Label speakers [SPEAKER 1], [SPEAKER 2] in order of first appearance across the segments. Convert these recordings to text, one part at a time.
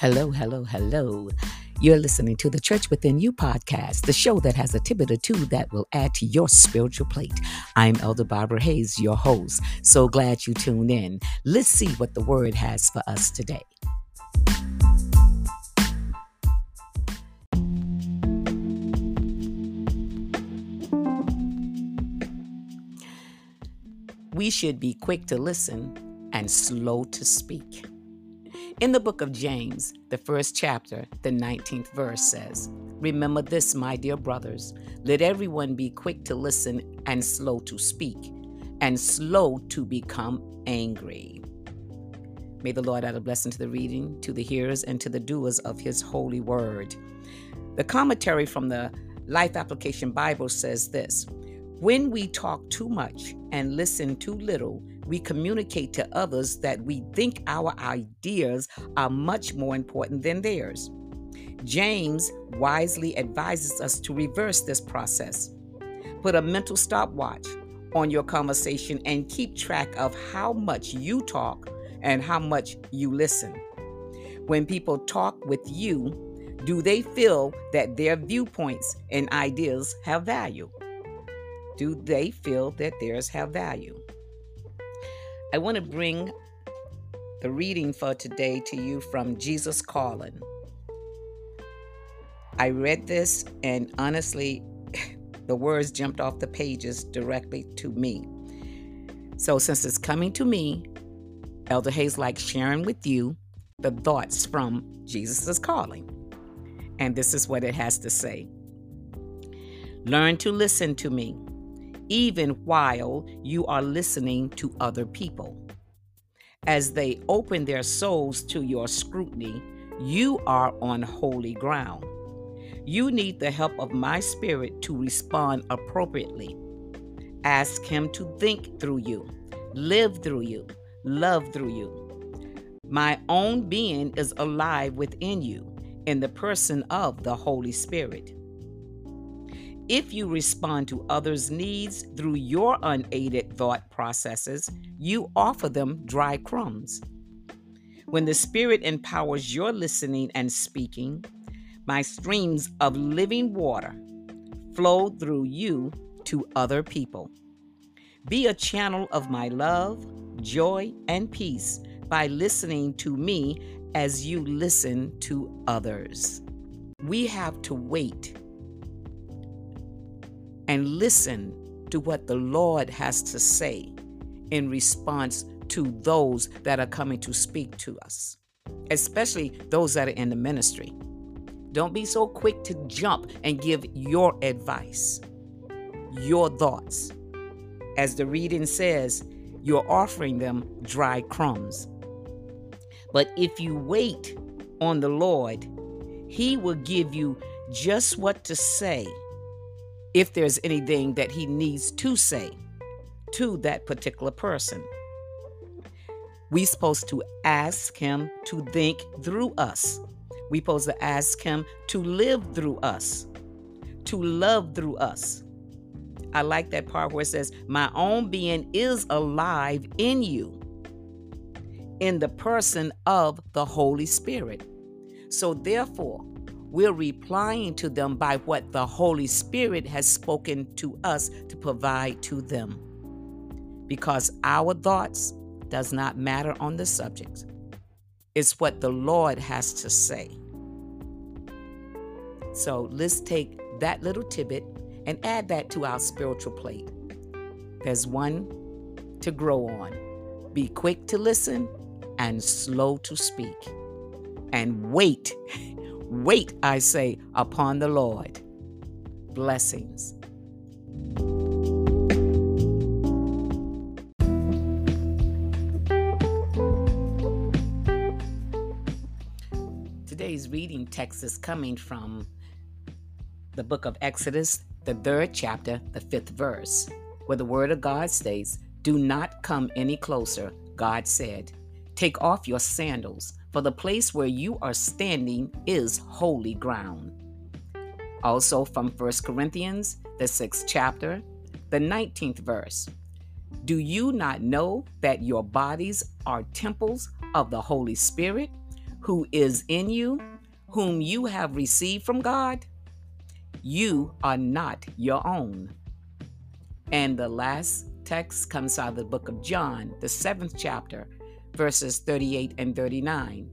[SPEAKER 1] Hello, hello, hello. You're listening to the Church Within You podcast, the show that has a tidbit or two that will add to your spiritual plate. I'm Elder Barbara Hayes, your host. So glad you tuned in. Let's see what the word has for us today. We should be quick to listen and slow to speak. In the book of James, the first chapter, the 19th verse says, Remember this, my dear brothers. Let everyone be quick to listen and slow to speak, and slow to become angry. May the Lord add a blessing to the reading, to the hearers, and to the doers of his holy word. The commentary from the Life Application Bible says this When we talk too much and listen too little, we communicate to others that we think our ideas are much more important than theirs. James wisely advises us to reverse this process. Put a mental stopwatch on your conversation and keep track of how much you talk and how much you listen. When people talk with you, do they feel that their viewpoints and ideas have value? Do they feel that theirs have value? I want to bring the reading for today to you from Jesus Calling. I read this, and honestly, the words jumped off the pages directly to me. So, since it's coming to me, Elder Hayes likes sharing with you the thoughts from Jesus Calling. And this is what it has to say Learn to listen to me even while you are listening to other people. As they open their souls to your scrutiny, you are on holy ground. You need the help of my spirit to respond appropriately. Ask Him to think through you, live through you, love through you. My own being is alive within you in the person of the Holy Spirit. If you respond to others' needs through your unaided thought processes, you offer them dry crumbs. When the Spirit empowers your listening and speaking, my streams of living water flow through you to other people. Be a channel of my love, joy, and peace by listening to me as you listen to others. We have to wait and listen to what the Lord has to say in response to those that are coming to speak to us, especially those that are in the ministry. Don't be so quick to jump and give your advice, your thoughts. As the reading says, you're offering them dry crumbs. But if you wait on the Lord, He will give you just what to say if there's anything that he needs to say to that particular person. We're supposed to ask him to think through us. We're supposed to ask him to live through us, to love through us. I like that part where it says, My own being is alive in you, in the person of the Holy Spirit. So, therefore, we're replying to them by what the Holy Spirit has spoken to us to provide to them. Because our thoughts does not matter on the subject. It's what the Lord has to say. So let's take that little tidbit and add that to our spiritual plate. There's one to grow on. Be quick to listen and slow to speak. And wait Wait, I say, upon the Lord. Blessings. Today's reading text is coming from the book of Exodus, the third chapter, the fifth verse, where the word of God states, Do not come any closer, God said. Take off your sandals for the place where you are standing is holy ground. Also from 1 Corinthians, the sixth chapter, the 19th verse. Do you not know that your bodies are temples of the Holy Spirit, who is in you, whom you have received from God, you are not your own. And the last text comes out of the book of John, the seventh chapter, verses 38 and 39.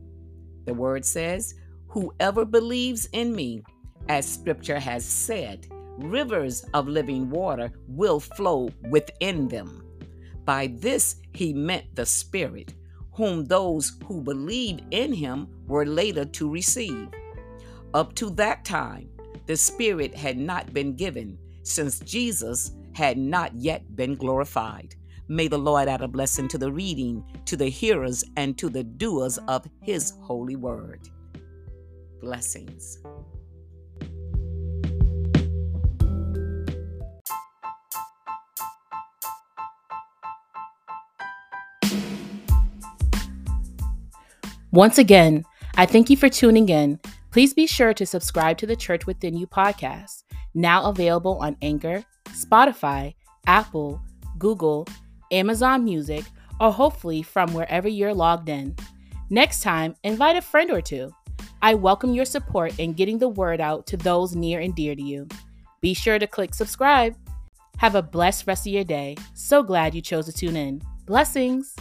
[SPEAKER 1] The word says, Whoever believes in me, as scripture has said, rivers of living water will flow within them. By this he meant the Spirit, whom those who believed in him were later to receive. Up to that time, the Spirit had not been given, since Jesus had not yet been glorified. May the Lord add a blessing to the reading, to the hearers, and to the doers of his holy word. Blessings.
[SPEAKER 2] Once again, I thank you for tuning in. Please be sure to subscribe to the Church Within You podcast, now available on Anchor, Spotify, Apple, Google, Amazon Music, or hopefully from wherever you're logged in. Next time, invite a friend or two. I welcome your support in getting the word out to those near and dear to you. Be sure to click subscribe. Have a blessed rest of your day. So glad you chose to tune in. Blessings.